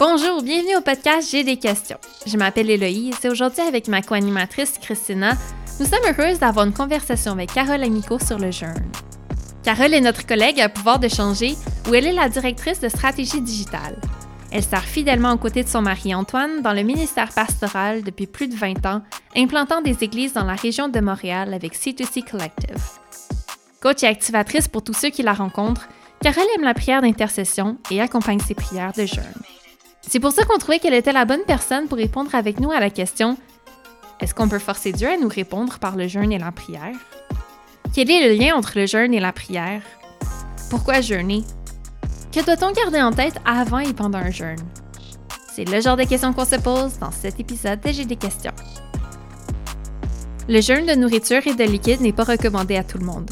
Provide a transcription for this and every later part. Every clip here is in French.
Bonjour, bienvenue au podcast J'ai des questions. Je m'appelle Héloïse et aujourd'hui avec ma co-animatrice Christina, nous sommes heureuses d'avoir une conversation avec Carole Amico sur le jeûne. Carole est notre collègue à pouvoir de changer où elle est la directrice de stratégie digitale. Elle sert fidèlement aux côtés de son mari Antoine dans le ministère pastoral depuis plus de 20 ans, implantant des églises dans la région de Montréal avec C2C Collective. Coach et activatrice pour tous ceux qui la rencontrent, Carole aime la prière d'intercession et accompagne ses prières de jeûne. C'est pour ça qu'on trouvait qu'elle était la bonne personne pour répondre avec nous à la question Est-ce qu'on peut forcer Dieu à nous répondre par le jeûne et la prière? Quel est le lien entre le jeûne et la prière? Pourquoi jeûner? Que doit-on garder en tête avant et pendant un jeûne? C'est le genre de questions qu'on se pose dans cet épisode de J'ai des questions. Le jeûne de nourriture et de liquide n'est pas recommandé à tout le monde.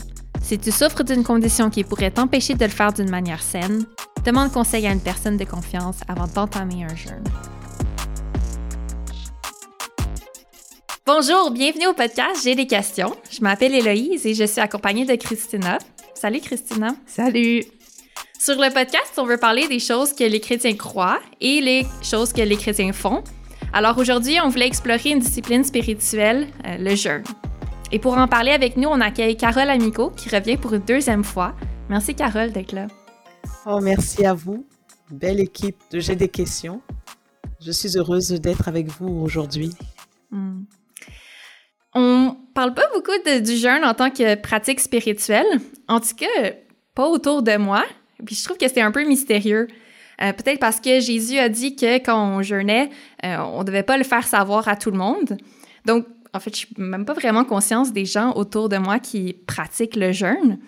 Si tu souffres d'une condition qui pourrait t'empêcher de le faire d'une manière saine, demande conseil à une personne de confiance avant d'entamer un jeûne. Bonjour, bienvenue au podcast J'ai des questions. Je m'appelle Héloïse et je suis accompagnée de Christina. Salut Christina. Salut. Sur le podcast, on veut parler des choses que les chrétiens croient et les choses que les chrétiens font. Alors aujourd'hui, on voulait explorer une discipline spirituelle, euh, le jeûne. Et pour en parler avec nous, on accueille Carole Amico qui revient pour une deuxième fois. Merci Carole d'être là. Oh, merci à vous. Belle équipe de J'ai des questions. Je suis heureuse d'être avec vous aujourd'hui. Hmm. On parle pas beaucoup du jeûne en tant que pratique spirituelle. En tout cas, pas autour de moi. Puis je trouve que c'est un peu mystérieux. Euh, peut-être parce que Jésus a dit que quand on jeûnait, euh, on ne devait pas le faire savoir à tout le monde. Donc, en fait, je suis même pas vraiment conscience des gens autour de moi qui pratiquent le jeûne.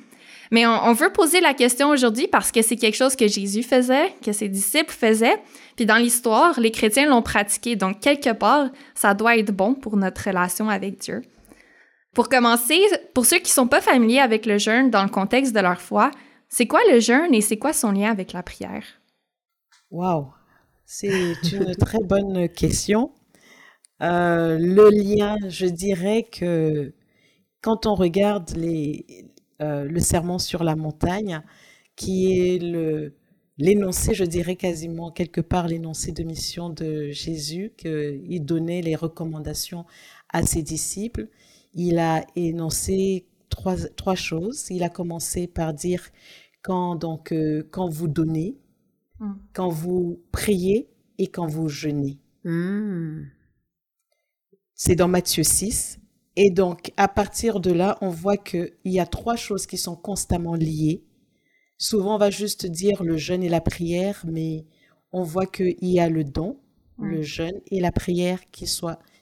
Mais on, veut poser la question aujourd'hui parce que c'est quelque chose que Jésus faisait, que ses disciples faisaient. Puis dans l'histoire, les chrétiens l'ont pratiqué. Donc, quelque part, ça doit être bon pour notre relation avec Dieu. Pour commencer, pour ceux qui sont pas familiers avec le jeûne dans le contexte de leur foi, c'est quoi le jeûne et c'est quoi son lien avec la prière? Wow, c'est une très bonne question. Euh, le lien, je dirais que quand on regarde les, euh, le serment sur la montagne, qui est le, l'énoncé, je dirais quasiment quelque part l'énoncé de mission de Jésus, qu'il donnait les recommandations à ses disciples. Il a énoncé trois, trois choses. Il a commencé par dire quand, donc, euh, quand vous donnez, hmm. quand vous priez et quand vous jeûnez. Hmm. C'est dans Matthieu 6. Et donc, à partir de là, on voit qu'il y a trois choses qui sont constamment liées. Souvent, on va juste dire le jeûne et la prière, mais on voit qu'il y a le don, le jeûne et la prière qui,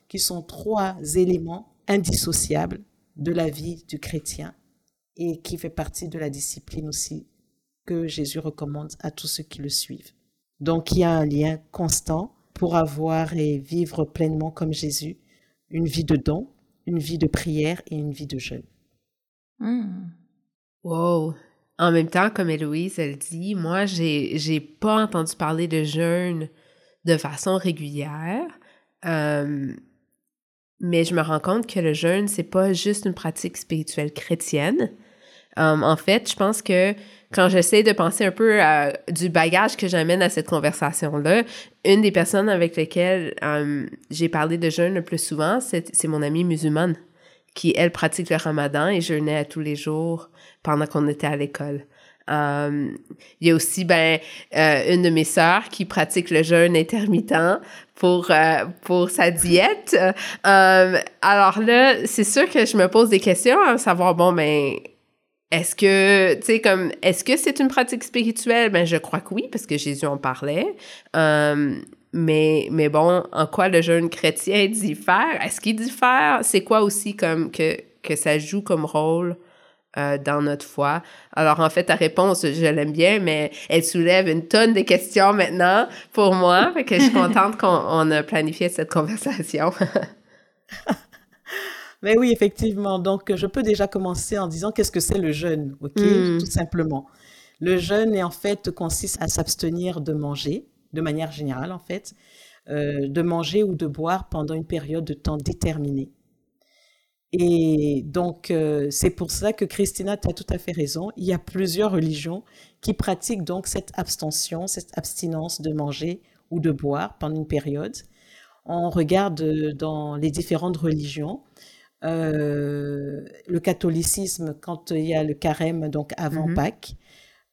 qui sont trois éléments indissociables de la vie du chrétien et qui fait partie de la discipline aussi que Jésus recommande à tous ceux qui le suivent. Donc il y a un lien constant pour avoir et vivre pleinement comme Jésus, une vie de don, une vie de prière et une vie de jeûne. Hmm. Wow. En même temps, comme Héloïse, elle dit, moi, j'ai, j'ai pas entendu parler de jeûne de façon régulière. Euh, mais je me rends compte que le jeûne, c'est pas juste une pratique spirituelle chrétienne. Um, en fait, je pense que quand j'essaie de penser un peu du bagage que j'amène à cette conversation-là, une des personnes avec lesquelles um, j'ai parlé de jeûne le plus souvent, c'est mon amie musulmane qui, elle, pratique le ramadan et jeûnait à tous les jours pendant qu'on était à l'école. Um, il y a aussi ben euh, une de mes sœurs qui pratique le jeûne intermittent pour euh, pour sa diète. alors là, c'est sûr que je me pose des questions à savoir bon ben est-ce que, tu sais, comme, est-ce que c'est une pratique spirituelle? Ben, je crois que oui, parce que Jésus en parlait. Euh, mais, mais bon, en quoi le jeune chrétien diffère? Est-ce qu'il diffère? C'est quoi aussi comme que, que ça joue comme rôle euh, dans notre foi? Alors, en fait, ta réponse, je l'aime bien, mais elle soulève une tonne de questions maintenant pour moi. Fait que je suis contente qu'on a planifié cette conversation. Mais oui, effectivement. Donc, je peux déjà commencer en disant qu'est-ce que c'est le jeûne, ok, hmm. tout simplement. Le jeûne, en fait, consiste à s'abstenir de manger, de manière générale, en fait, euh, de manger ou de boire pendant une période de temps déterminée. Et donc, euh, c'est pour ça que Christina, tu as tout à fait raison. Il y a plusieurs religions qui pratiquent donc cette abstention, cette abstinence de manger ou de boire pendant une période. On regarde dans les différentes religions. Le catholicisme, quand il y a le carême, donc avant mhm. Pâques,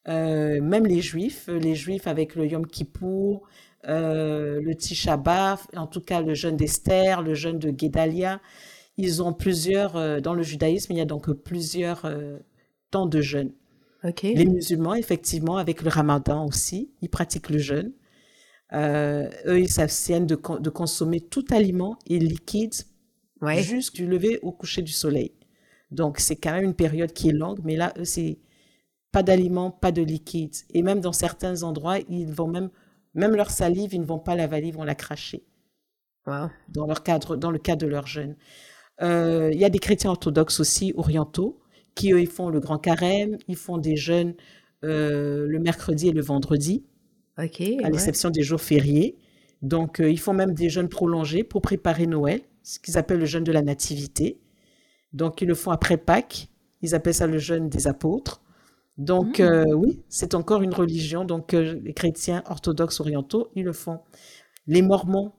même les juifs, les juifs avec le Yom Kippour, le Tisha B'Av, en tout cas le jeûne d'Esther, le jeûne de Guédalia, ils ont plusieurs, dans le judaïsme, il y a donc plusieurs temps de jeûne. Les musulmans, effectivement, avec le ramadan aussi, ils pratiquent le jeûne. Euh, eux, ils s'abstiennent de, de, consommer tout aliment et liquide ouais. du lever au coucher du soleil. Donc, c'est quand même une période qui est longue, mais là, eux, c'est pas d'aliments, pas de liquide. Et même dans certains endroits, ils vont même, même leur salive, ils ne vont pas l'avaler, ils vont la cracher. Dans, leur cadre, dans le cadre de leur jeûne. Euh, il y a des chrétiens orthodoxes aussi, orientaux, qui eux, ils font le grand carême, ils font des jeûnes euh, le mercredi et le vendredi, à l'exception des jours fériés. Donc, euh, ils font même des jeûnes prolongés pour préparer Noël, ce qu'ils appellent le jeûne de la nativité. Donc, ils le font après Pâques. Ils appellent ça le jeûne des apôtres. Donc, mmh. euh, oui, c'est encore une religion. Donc, les chrétiens orthodoxes orientaux, ils le font. Les mormons,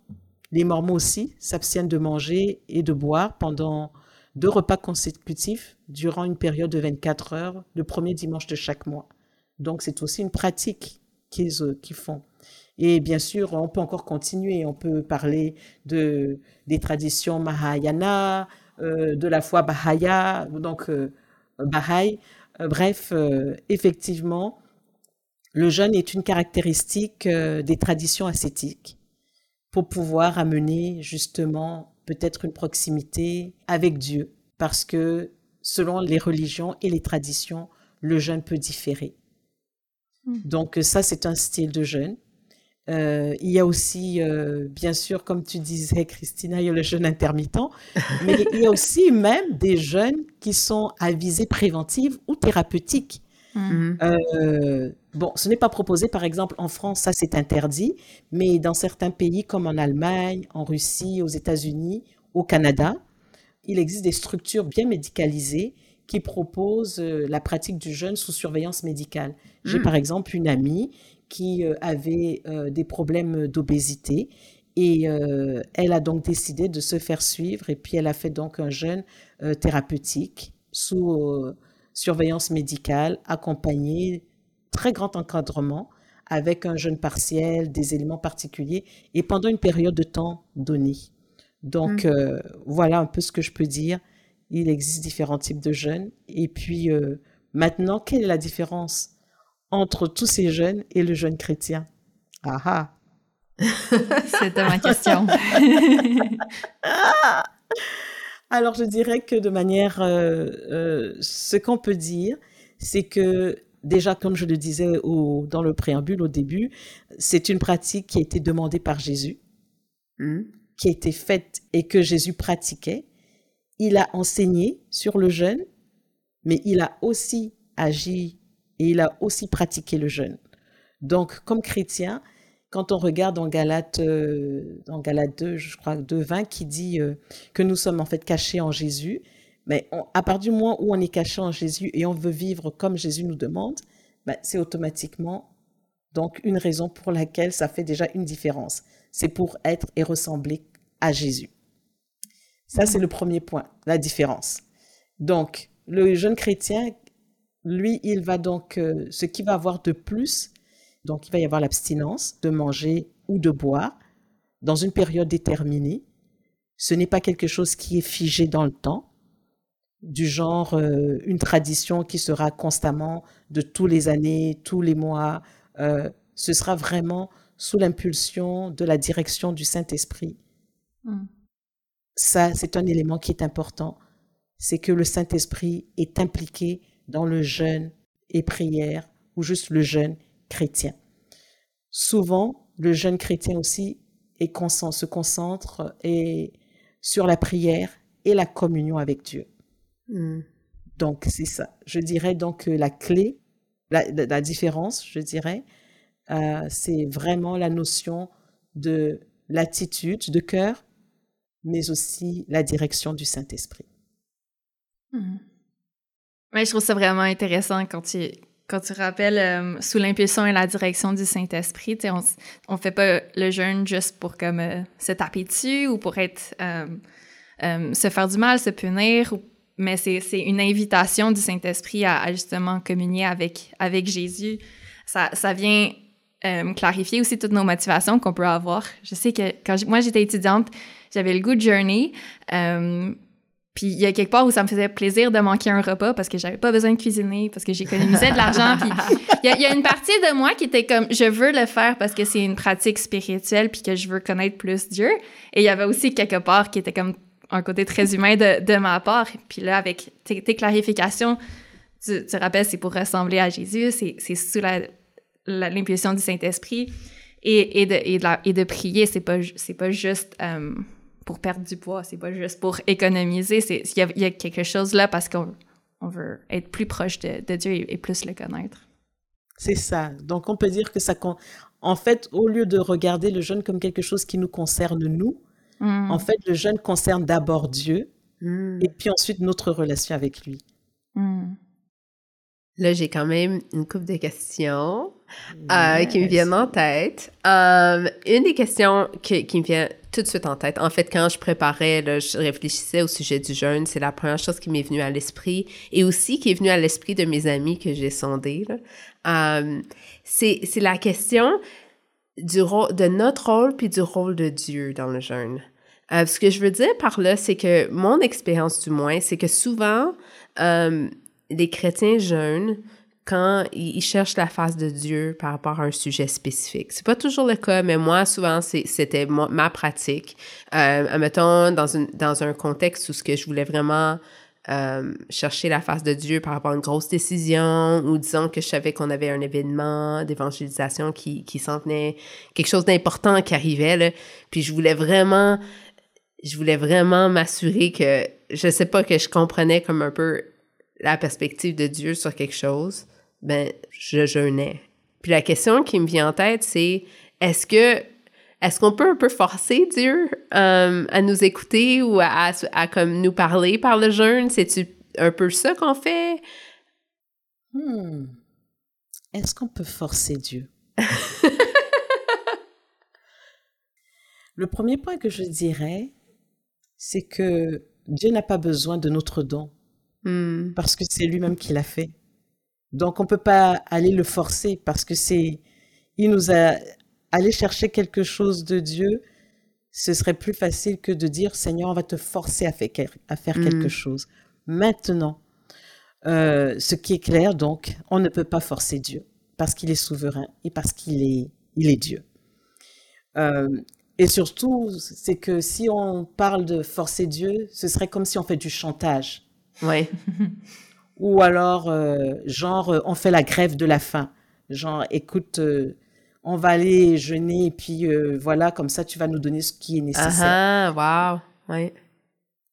les mormons aussi s'abstiennent de manger et de boire pendant deux repas consécutifs durant une période de 24 heures, le premier dimanche de chaque mois. Donc c'est aussi une pratique qu'ils euh, font. Et bien sûr, on peut encore continuer. On peut parler de, des traditions Mahayana, euh, de la foi Bahaya, donc euh, Baha'i. bref, effectivement, le jeûne est une caractéristique des traditions ascétiques pour pouvoir amener justement peut-être une proximité avec Dieu, parce que selon les religions et les traditions, le jeûne peut différer. Hmm. Donc ça, c'est un style de jeûne. Euh, il y a aussi, euh, bien sûr, comme tu disais, Christina, il y a le jeûne intermittent, mais il y a aussi même des jeûnes qui sont à visée préventive ou thérapeutique. Hmm. Euh, bon, ce n'est pas proposé, par exemple, en France, ça c'est interdit, mais dans certains pays comme en Allemagne, en Russie, aux États-Unis, au Canada, il existe des structures bien médicalisées qui proposent la pratique du jeûne sous surveillance médicale. J'ai hmm. par exemple une amie qui euh, avait euh, des problèmes d'obésité et elle a donc décidé de se faire suivre et puis elle a fait donc un jeûne thérapeutique sous surveillance médicale accompagné très grand encadrement avec un jeûne partiel, des éléments particuliers et pendant une période de temps donnée. Donc, mmh. euh, voilà un peu ce que je peux dire. Il existe différents types de jeunes. Et puis, euh, maintenant, quelle est la différence entre tous ces jeunes et le jeune chrétien Ah ah C'était ma question. Alors, je dirais que de manière, euh, ce qu'on peut dire, c'est que déjà, comme je le disais au, dans le préambule au début, c'est une pratique qui a été demandée par Jésus. Mmh qui a été faite et que Jésus pratiquait. Il a enseigné sur le jeûne, mais il a aussi agi et il a aussi pratiqué le jeûne. Donc, comme chrétien, quand on regarde dans Galate, euh, dans Galate 2, je crois 2, 20, qui dit euh, que nous sommes en fait cachés en Jésus, mais à partir du moment où on est caché en Jésus et on veut vivre comme Jésus nous demande, ben, c'est automatiquement donc une raison pour laquelle ça fait déjà une différence c'est pour être et ressembler à Jésus. Ça, c'est le premier point, la différence. Donc, le jeune chrétien, lui, il va donc, euh, ce qu'il va avoir de plus, donc il va y avoir l'abstinence de manger ou de boire dans une période déterminée. Ce n'est pas quelque chose qui est figé dans le temps, du genre euh, une tradition qui sera constamment de tous les années, tous les mois. Euh, ce sera vraiment sous l'impulsion de la direction du Saint-Esprit. Hmm. Ça, c'est un élément qui est important. C'est que le Saint-Esprit est impliqué dans le jeûne et prière ou juste le jeûne chrétien. Souvent, le jeûne chrétien aussi se concentre et, sur la prière et la communion avec Dieu. Hmm. Donc, c'est ça. Je dirais donc que la clé, la différence, je dirais, euh, c'est vraiment la notion de l'attitude de cœur, mais aussi la direction du Saint-Esprit. Hmm. je trouve ça vraiment intéressant quand tu, quand tu rappelles euh, sous l'impulsion et la direction du Saint-Esprit, on on fait pas le jeûne juste pour comme euh, se taper dessus ou pour être euh, se faire du mal, se punir, mais c'est une invitation du Saint-Esprit à, justement communier avec avec Jésus. Ça, ça vient clarifier aussi toutes nos motivations qu'on peut avoir. Je sais que quand moi j'étais étudiante, j'avais le goût de journey. Puis il y a quelque part où ça me faisait plaisir de manquer un repas parce que j'avais pas besoin de cuisiner, parce que j'économisais de l'argent. Puis il y, a une partie de moi qui était comme, je veux le faire parce que c'est une pratique spirituelle puis que je veux connaître plus Dieu. Et il y avait aussi quelque part qui était comme un côté très humain de, ma part. Puis là, avec tes, clarifications, tu, tu rappelles, c'est pour ressembler à Jésus, c'est sous l'impulsion du Saint-Esprit. Et de prier, c'est pas, pas juste... Euh, pour perdre du poids, c'est pas juste pour économiser, c'est il y, a quelque chose là parce qu'on on veut être plus proche de, Dieu et, plus le connaître. C'est ça. Donc on peut dire que ça en fait au lieu de regarder le jeûne comme quelque chose qui nous concerne nous, hmm. en fait le jeûne concerne d'abord Dieu hmm. et puis ensuite notre relation avec lui. Hmm. Là, j'ai quand même une couple de questions euh, qui me viennent en tête. Euh, une des questions qui, qui me vient tout de suite en tête. En fait, quand je préparais, je réfléchissais au sujet du jeûne, c'est la première chose qui m'est venue à l'esprit et aussi qui est venue à l'esprit de mes amis que j'ai sondés. Euh, c'est la question du rôle, de notre rôle puis du rôle de Dieu dans le jeûne. Euh, ce que je veux dire par là, c'est que mon expérience du moins, c'est que souvent, euh, les chrétiens jeûnent quand ils cherchent la face de Dieu par rapport à un sujet spécifique. C'est pas toujours le cas, mais moi, souvent, c'était ma pratique. Euh, mettons, dans, dans un contexte où ce que je voulais vraiment euh, chercher la face de Dieu par rapport à une grosse décision, ou disons que je savais qu'on avait un événement d'évangélisation qui, qui s'en tenait, quelque chose d'important qui arrivait, là, puis je voulais vraiment, je voulais vraiment m'assurer que, je sais pas, que je comprenais comme un peu la perspective de Dieu sur quelque chose ben, je jeûnais. Puis la question qui me vient en tête, c'est est-ce que est-ce qu'on peut un peu forcer Dieu euh, à nous écouter ou à, à, comme nous parler par le jeûne? C'est-tu un peu ça qu'on fait? Hmm. Est-ce qu'on peut forcer Dieu? le premier point que je dirais, c'est que Dieu n'a pas besoin de notre don, hmm. parce que c'est lui-même qui l'a fait. Donc, on ne peut pas aller le forcer parce que c'est, il nous a allé chercher quelque chose de Dieu. Ce serait plus facile que de dire, Seigneur, on va te forcer à faire, à faire quelque mm. chose. Maintenant, euh, ce qui est clair, donc, on ne peut pas forcer Dieu parce qu'il est souverain et parce qu'il est, il est Dieu. Euh, et surtout, c'est que si on parle de forcer Dieu, ce serait comme si on fait du chantage. Ouais. Ou alors, euh, genre, euh, on fait la grève de la faim. Genre, écoute, euh, on va aller jeûner et puis voilà, comme ça, tu vas nous donner ce qui est nécessaire. Ah, ah wow, oui.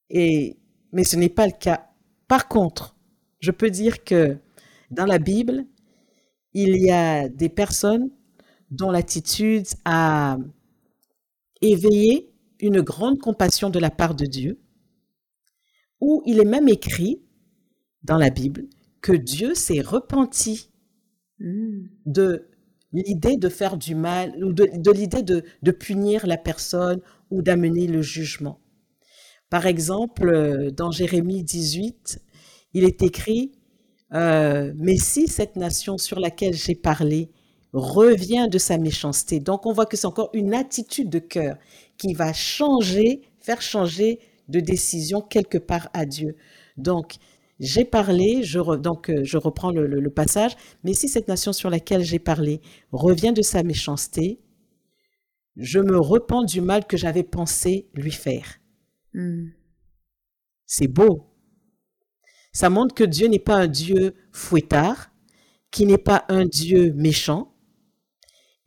Et, mais ce n'est pas le cas. Par contre, je peux dire que dans la Bible, il y a des personnes dont l'attitude a éveillé une grande compassion de la part de Dieu, où il est même écrit dans la Bible que Dieu s'est repenti hmm. de l'idée de faire du mal ou de, l'idée de, punir la personne ou d'amener le jugement. Par exemple, euh, dans Jérémie 18, il est écrit, euh, Mais si cette nation sur laquelle j'ai parlé revient de sa méchanceté, donc on voit que c'est encore une attitude de cœur qui va changer, faire changer de décision quelque part à Dieu. Donc, j'ai parlé, je donc euh, je reprends le, passage, mais si cette nation sur laquelle j'ai parlé revient de sa méchanceté, je me repens du mal que j'avais pensé lui faire. Hmm. C'est beau. Ça montre que Dieu n'est pas un Dieu fouettard, qui n'est pas un Dieu méchant,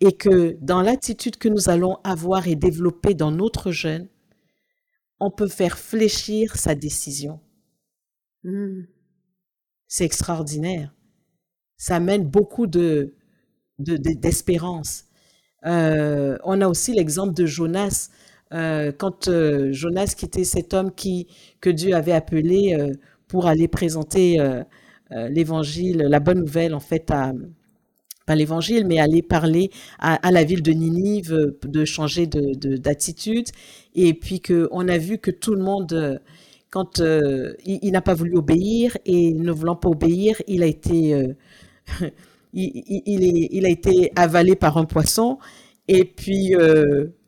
et que dans l'attitude que nous allons avoir et développer dans notre jeûne, on peut faire fléchir sa décision. Hmm. C'est extraordinaire. Ça amène beaucoup de, d'espérance. Euh, on a aussi l'exemple de Jonas. Euh, quand euh, Jonas, qui était cet homme qui, que Dieu avait appelé pour aller présenter l'évangile, la bonne nouvelle en fait à pas l'évangile, mais aller parler à, la ville de Ninive, de changer d'attitude. et puis qu'on a vu que tout le monde, quand il, n'a pas voulu obéir et ne voulant pas obéir, il a été, il, a été avalé par un poisson. Et puis,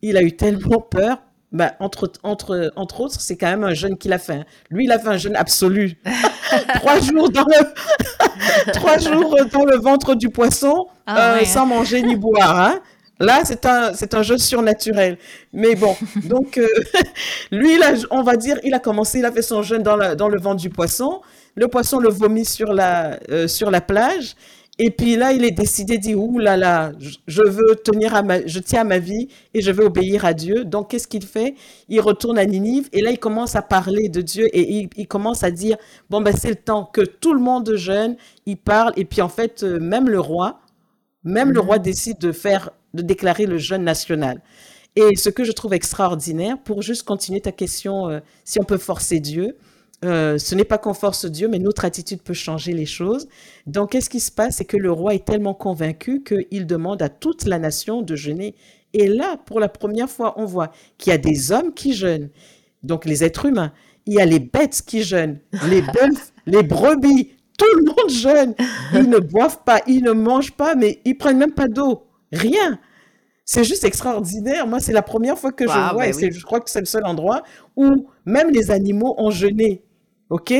il a eu tellement peur bah, entre, entre, entre autres, c'est quand même un jeûne qu'il a fait. Hein. Lui, il a fait un jeûne absolu. trois, jours dans le, trois jours dans le ventre du poisson, ah euh, sans manger ni boire. Hein. Là, c'est un, c'est un jeûne surnaturel. Mais bon, donc, euh, lui, on va dire, il a commencé, il a fait son jeûne dans, la, dans le ventre du poisson. Le poisson le vomit sur la, euh, sur la plage. Et puis là, il est décidé, dit, ouh là là, je veux tenir à ma, je tiens à ma vie et je veux obéir à Dieu. Donc, qu'est-ce qu'il fait? Il retourne à Ninive et là, il commence à parler de Dieu et il, commence à dire, bon, ben, c'est le temps que tout le monde jeûne, il parle. Et puis, en fait, euh, même le roi, même le roi décide de faire, de déclarer le jeûne national. Et ce que je trouve extraordinaire, pour juste continuer ta question, euh, si on peut forcer Dieu, euh, ce n'est pas qu'on force Dieu, mais notre attitude peut changer les choses. Donc, qu'est-ce qui se passe? C'est que le roi est tellement convaincu qu'il demande à toute la nation de jeûner. Et là, pour la première fois, on voit qu'il y a des hommes qui jeûnent, donc les êtres humains. Il y a les bêtes qui jeûnent, les bœufs, les brebis, tout le monde jeûne. Ils ne boivent pas, ils ne mangent pas, mais ils prennent même pas d'eau. Rien. C'est juste extraordinaire. Moi, c'est la première fois que je vois, ben et je crois que c'est le seul endroit où même les animaux ont jeûné. OK?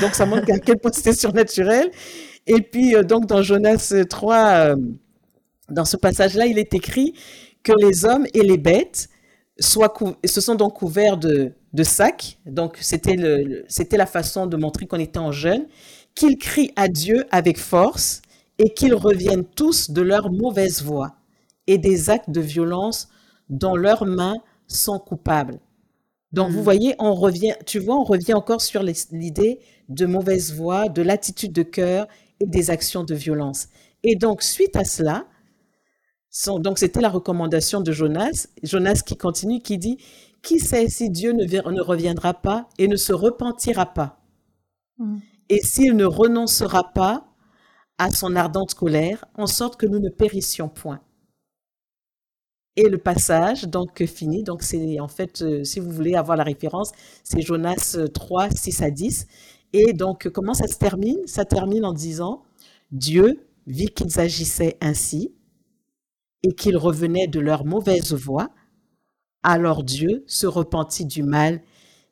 Donc, ça montre à quel point c'était surnaturel. Et puis, euh, donc, dans Jonas 3, euh, dans ce passage-là, il est écrit que les hommes et les bêtes soient se sont donc couverts de, de sacs. Donc, c'était la façon de montrer qu'on était en jeûne. Qu'ils crient à Dieu avec force et qu'ils reviennent tous de leur mauvaise voie et des actes de violence dont leurs mains sont coupables. Donc, vous mm. voyez, on revient, tu vois, on revient encore sur l'idée de mauvaise voix, de l'attitude de cœur et des actions de violence. Et donc, suite à cela, donc c'était la recommandation de Jonas, Jonas qui continue, qui dit, qui sait si Dieu ne, ne reviendra pas et ne se repentira pas? Mm. Et s'il ne renoncera pas à son ardente colère, en sorte que nous ne périssions point. Et le passage, donc, fini. Donc, c'est en fait, euh, si vous voulez avoir la référence, c'est Jonas 3, 6 à 10. Et donc, comment ça se termine? Ça termine en disant Dieu vit qu'ils agissaient ainsi et qu'ils revenaient de leur mauvaise voie. Alors Dieu se repentit du mal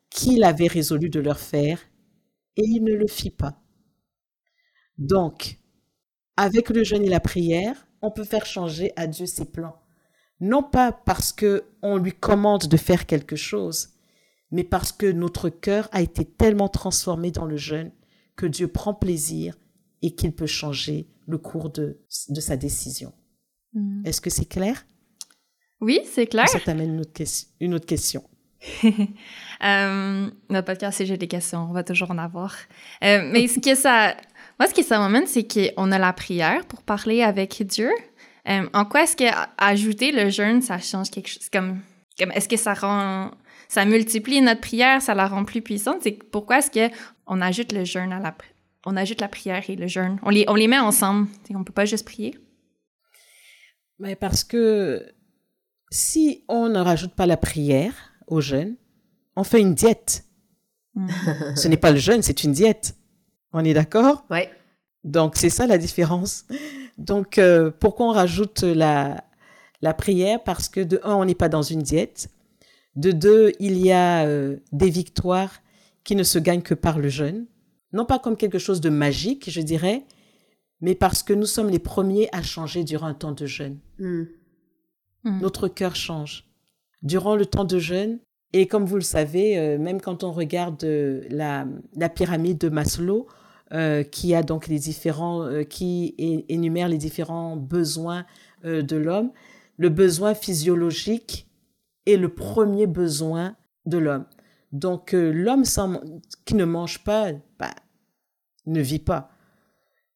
qu'il avait résolu de leur faire et il ne le fit pas. Donc, avec le jeûne et la prière, on peut faire changer à Dieu ses plans non pas parce que on lui commande de faire quelque chose, mais parce que notre cœur a été tellement transformé dans le jeûne que Dieu prend plaisir et qu'il peut changer le cours de, de sa décision. Mm. Est-ce que c'est clair? Oui, c'est clair. Ça t'amène une, autre question. Une autre question. euh, notre podcast, c'est J'ai des questions, on va toujours en avoir. Euh, mais ce que ça, moi, ce que ça m'amène, c'est qu'on a la prière pour parler avec Dieu. Euh, en quoi est-ce que ajouter le jeûne, ça change quelque chose? Comme, comme est-ce que ça rend, ça multiplie notre prière, ça la rend plus puissante? C'est pourquoi est-ce que on ajoute le jeûne à la, on ajoute la prière et le jeûne? On les, on les met ensemble. On peut pas juste prier? Mais parce que si on ne rajoute pas la prière au jeûne, on fait une diète. Hmm. Ce n'est pas le jeûne, c'est une diète. On est d'accord? Oui. Donc, c'est ça la différence. Donc, euh, pourquoi on rajoute la, la prière? Parce que de un, on n'est pas dans une diète. De deux, il y a euh, des victoires qui ne se gagnent que par le jeûne. Non pas comme quelque chose de magique, je dirais, mais parce que nous sommes les premiers à changer durant un temps de jeûne. Hmm. Hmm. Notre cœur change. Durant le temps de jeûne, et comme vous le savez, euh, même quand on regarde la, la pyramide de Maslow, euh, qui a donc les différents, euh, qui énumère les différents besoins euh, de l'homme. Le besoin physiologique est le premier besoin de l'homme. Donc l'homme qui ne mange pas, bah, ne vit pas.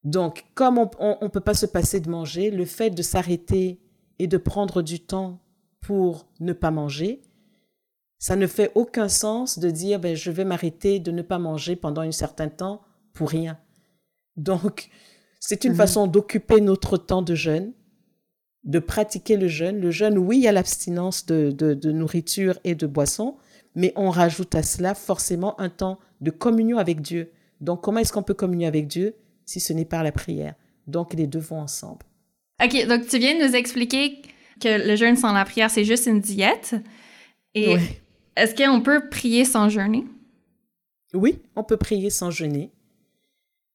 Donc comme on ne peut pas se passer de manger, le fait de s'arrêter et de prendre du temps pour ne pas manger, ça ne fait aucun sens de dire ben, je vais m'arrêter de ne pas manger pendant un certain temps pour rien. Donc, c'est une Mhm. façon d'occuper notre temps de jeûne, de pratiquer le jeûne. Le jeûne, oui, il y a l'abstinence de, de, de nourriture et de boisson, mais on rajoute à cela forcément un temps de communion avec Dieu. Donc, comment est-ce qu'on peut communier avec Dieu si ce n'est par la prière? Donc, les deux vont ensemble. OK, donc tu viens de nous expliquer que le jeûne sans la prière, c'est juste une diète. Et est-ce qu'on peut prier sans jeûner? Oui, on peut prier sans jeûner.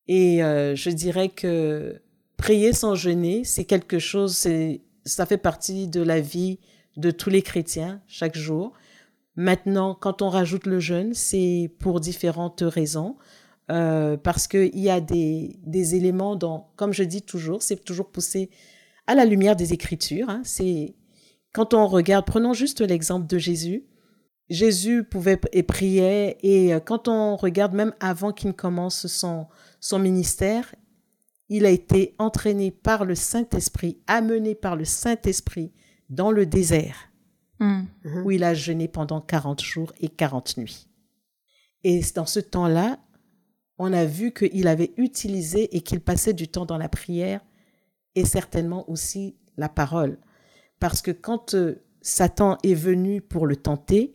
Et euh, je dirais que prier sans jeûner, c'est quelque chose, c'est, ça fait partie de la vie de tous les chrétiens chaque jour. Maintenant, quand on rajoute le jeûne, c'est pour différentes raisons. Euh, parce qu'il y a des, des éléments dans, comme je dis toujours, c'est toujours poussé à la lumière des Écritures. hein. C'est quand on regarde, prenons juste l'exemple de Jésus. Jésus pouvait et priait et euh, quand on regarde même avant qu'il ne commence son, son ministère, il a été entraîné par le Saint-Esprit, amené par le Saint-Esprit dans le désert Hmm. où il a jeûné pendant 40 jours et 40 nuits. Et dans ce temps-là, on a vu qu'il avait utilisé et qu'il passait du temps dans la prière et certainement aussi la parole. Parce que quand euh, Satan est venu pour le tenter,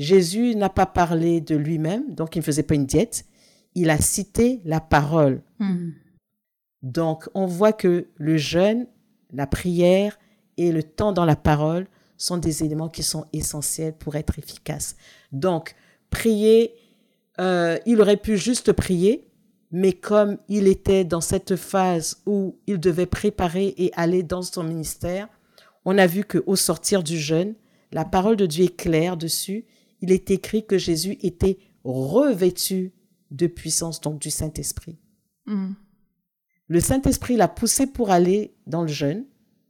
Jésus n'a pas parlé de lui-même, donc il ne faisait pas une diète, il a cité la parole. Hmm. Donc, on voit que le jeûne, la prière et le temps dans la parole sont des éléments qui sont essentiels pour être efficaces. Donc, prier, euh, il aurait pu juste prier, mais comme il était dans cette phase où il devait préparer et aller dans son ministère, on a vu qu'au sortir du jeûne, la parole de Dieu est claire dessus. Il est écrit que Jésus était revêtu de puissance, donc du Saint-Esprit. Hmm. Le Saint-Esprit l'a poussé pour aller dans le jeûne.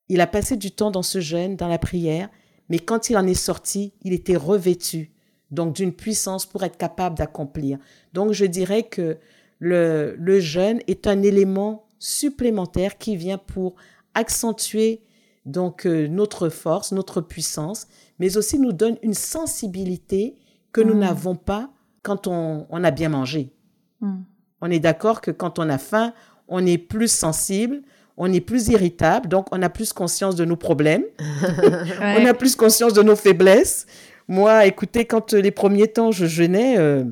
Il a passé du temps dans ce jeûne, dans la prière, mais quand il en est sorti, il était revêtu, donc d'une puissance pour être capable d'accomplir. Donc je dirais que le, le jeûne est un élément supplémentaire qui vient pour accentuer donc euh, notre force, notre puissance, mais aussi nous donne une sensibilité que nous Mm. n'avons pas quand on, on a bien mangé. Hmm. On est d'accord que quand on a faim, on est plus sensible, on est plus irritable, donc on a plus conscience de nos problèmes, Ouais. on a plus conscience de nos faiblesses. Moi, écoutez, quand les premiers temps je jeûnais, euh,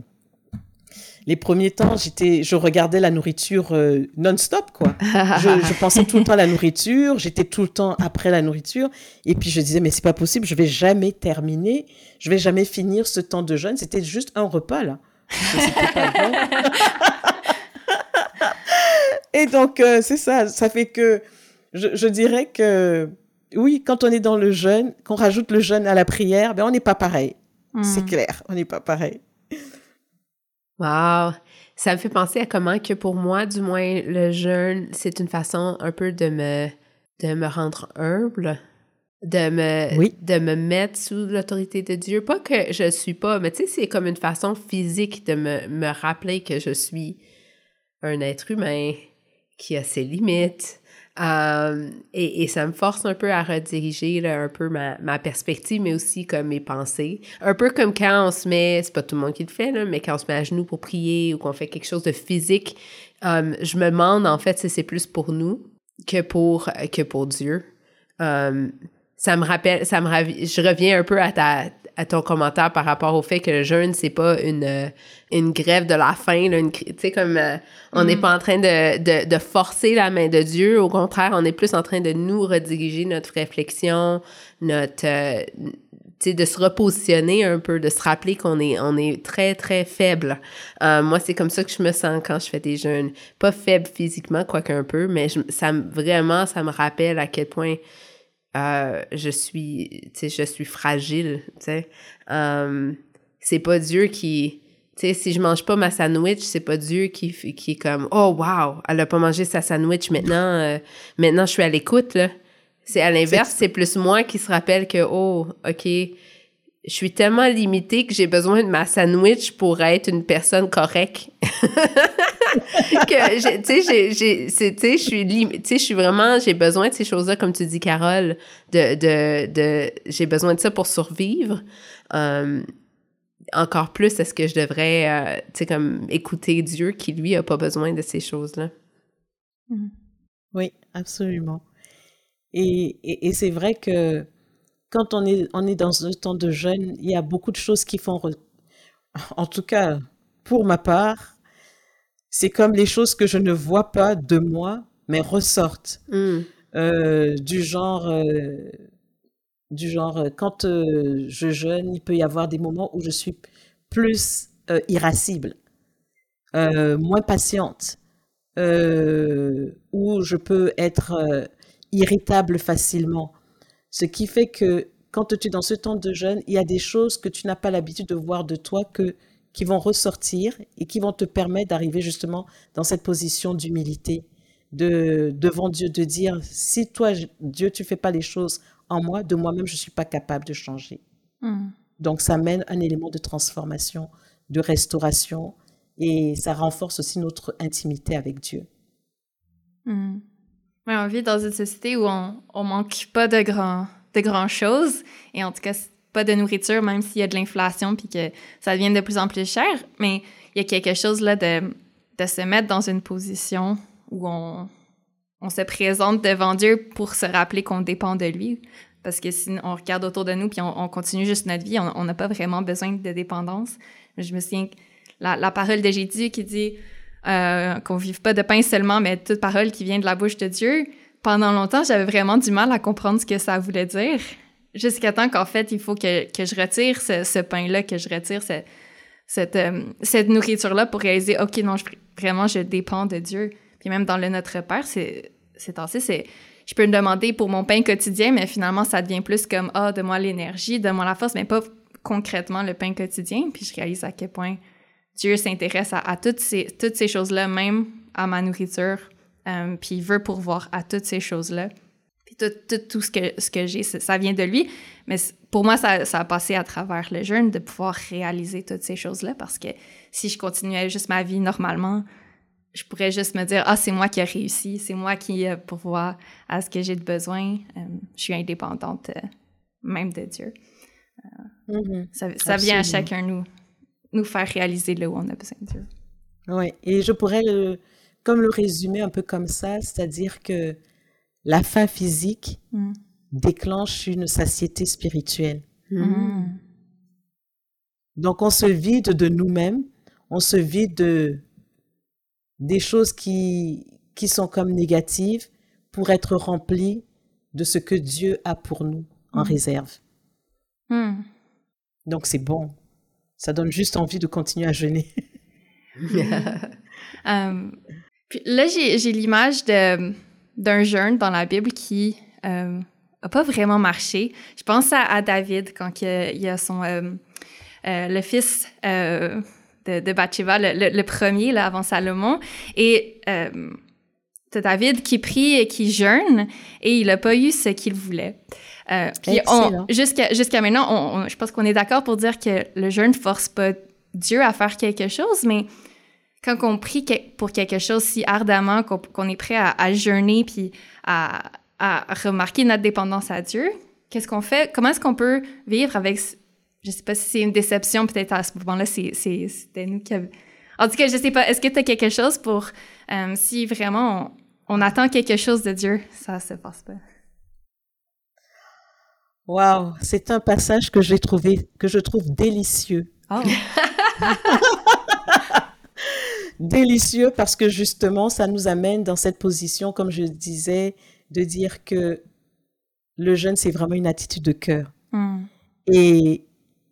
les premiers temps, j'étais, je regardais la nourriture euh, non-stop, quoi. Je, je pensais tout le temps à la nourriture, j'étais tout le temps après la nourriture, et puis je disais mais c'est pas possible, je vais jamais terminer, je vais jamais finir ce temps de jeûne. C'était juste un repas là. C'était pas bon. Et donc, euh, c'est ça, ça fait que je, je dirais que oui, quand on est dans le jeûne, qu'on rajoute le jeûne à la prière, ben on n'est pas pareil. Hmm. C'est clair, on n'est pas pareil. Wow! Ça me fait penser à comment que pour moi, du moins, le jeûne, c'est une façon un peu de me, de me rendre humble, de me, Oui. de me mettre sous l'autorité de Dieu. Pas que je suis pas, mais tu sais, c'est comme une façon physique de me, me rappeler que je suis un être humain qui a ses limites. Euh, et, ça me force un peu à rediriger un peu ma, perspective, mais aussi comme mes pensées. Un peu comme quand on se met, c'est pas tout le monde qui le fait, mais quand on se met à genoux pour prier ou qu'on fait quelque chose de physique, euh, je me demande en fait si c'est plus pour nous que pour, que pour Dieu. Euh, ça me rappelle, ça me je reviens un peu à ta, à ton commentaire par rapport au fait que le jeûne, c'est pas une, euh, une grève de la faim, là, une cri- tu sais, comme, euh, on n'est pas en train de, de, de forcer la main de Dieu, au contraire, on est plus en train de nous rediriger notre réflexion, notre, euh, tu sais, de se repositionner un peu, de se rappeler qu'on est, on est très, très faible. Euh, moi, c'est comme ça que je me sens quand je fais des jeûnes. Pas faible physiquement, quoique un peu, mais je, ça me, vraiment, ça me rappelle à quel point euh, je suis, tu sais, je suis fragile, tu sais. Euh, c'est pas Dieu qui, tu sais, si je mange pas ma sandwich, c'est pas Dieu qui, qui est comme, oh wow, elle a pas mangé sa sandwich, maintenant, euh, maintenant je suis à l'écoute, là. C'est à l'inverse, c'est plus moi qui se rappelle que, oh, ok, je suis tellement limitée que j'ai besoin de ma sandwich pour être une personne correcte. que tu sais j'ai tu je suis tu sais je suis vraiment j'ai besoin de ces choses là comme tu dis Carole de de de j'ai besoin de ça pour survivre Euh, encore plus, est-ce que je devrais, euh, tu sais, comme écouter Dieu qui, lui, a pas besoin de ces choses-là? Mm. Oui, absolument. Et, et, c'est vrai que quand on est, on est dans un temps de jeûne, il y a beaucoup de choses qui font, en tout cas, pour ma part, c'est comme les choses que je ne vois pas de moi, mais ressortent. Mm. Euh, du genre, euh, du genre, euh, quand je jeûne, il peut y avoir des moments où je suis plus irascible, moins patiente, où je peux être irritable facilement. Ce qui fait que quand tu es dans ce temps de jeûne, il y a des choses que tu n'as pas l'habitude de voir de toi que qui vont ressortir et qui vont te permettre d'arriver justement dans cette position d'humilité de, devant Dieu, de dire, si toi, Dieu, tu fais pas les choses en moi, de moi-même, je suis pas capable de changer. Hmm. Donc, ça mène un élément de transformation, de restauration, et ça renforce aussi notre intimité avec Dieu. Hmm. on vit dans une société où on, on manque pas de grand, de grand choses, et en tout cas, pas de nourriture, même s'il y a de l'inflation puis que ça devient de plus en plus cher. Mais il y a quelque chose là de, de se mettre dans une position où on, on se présente devant Dieu pour se rappeler qu'on dépend de lui. Parce que si on regarde autour de nous puis on, continue juste notre vie, on n'a pas vraiment besoin de dépendance. Je me souviens la, la parole de Jésus qui dit euh, qu'on vive pas de pain seulement, mais toute parole qui vient de la bouche de Dieu. Pendant longtemps, j'avais vraiment du mal à comprendre ce que ça voulait dire. Jusqu'à temps qu'en fait, il faut que, je retire ce, pain-là, que je retire cette, euh, cette nourriture-là pour réaliser, OK, non, vraiment, je dépends de Dieu. Puis même dans le Notre Père, c'est assez, c'est je peux me demander pour mon pain quotidien, mais finalement, ça devient plus comme ah, de moi l'énergie, de moi la force, mais pas concrètement le pain quotidien. Puis je réalise à quel point Dieu s'intéresse à, toutes ces, toutes ces choses-là, même à ma nourriture. Euh, puis il veut pourvoir à toutes ces choses-là. Tout, tout, tout, ce que, ce que j'ai, ça vient de lui. Mais pour moi, ça, ça, a passé à travers le jeûne de pouvoir réaliser toutes ces choses-là parce que si je continuais juste ma vie normalement, je pourrais juste me dire, ah, c'est moi qui ai réussi, c'est moi qui ai pourvoir à ce que j'ai de besoin. Euh, je suis indépendante euh, même de Dieu. Euh, mm-hmm. Ça, ça vient à chacun nous, nous faire réaliser là où on a besoin de Dieu. Oui, et je pourrais le, comme le résumer un peu comme ça, c'est-à-dire que la faim physique mm. déclenche une satiété spirituelle. Mm. Donc on se vide de nous-mêmes, on se vide de des choses qui, qui sont comme négatives pour être remplies de ce que Dieu a pour nous en mm. réserve. Mm. Donc c'est bon. Ça donne juste envie de continuer à jeûner. Euh, là, j'ai l'image d'un jeûne dans la Bible qui n'a euh, pas vraiment marché. Je pense à, David quand il y a, son, euh, le fils de, de Bathsheba, le, premier, là, avant Salomon. Et euh, David qui prie et qui jeûne, et il n'a pas eu ce qu'il voulait. Euh, puis jusqu'à jusqu'à maintenant, je pense qu'on est d'accord pour dire que le jeûne ne force pas Dieu à faire quelque chose, mais quand on prie pour quelque chose si ardemment qu'on est prêt à, à jeûner puis à, à, remarquer notre dépendance à Dieu, qu'est-ce qu'on fait? Comment est-ce qu'on peut vivre avec je sais pas si c'est une déception, peut-être à ce moment-là, c'était nous qui avions... En tout cas, je sais pas, est-ce que tu as quelque chose pour... Euh, si vraiment on, attend quelque chose de Dieu, ça se passe pas? Wow, c'est un passage que j'ai trouvé, que je trouve délicieux. Oh. délicieux parce que justement, ça nous amène dans cette position, comme je disais, de dire que le jeûne, c'est vraiment une attitude de cœur. Hmm. Et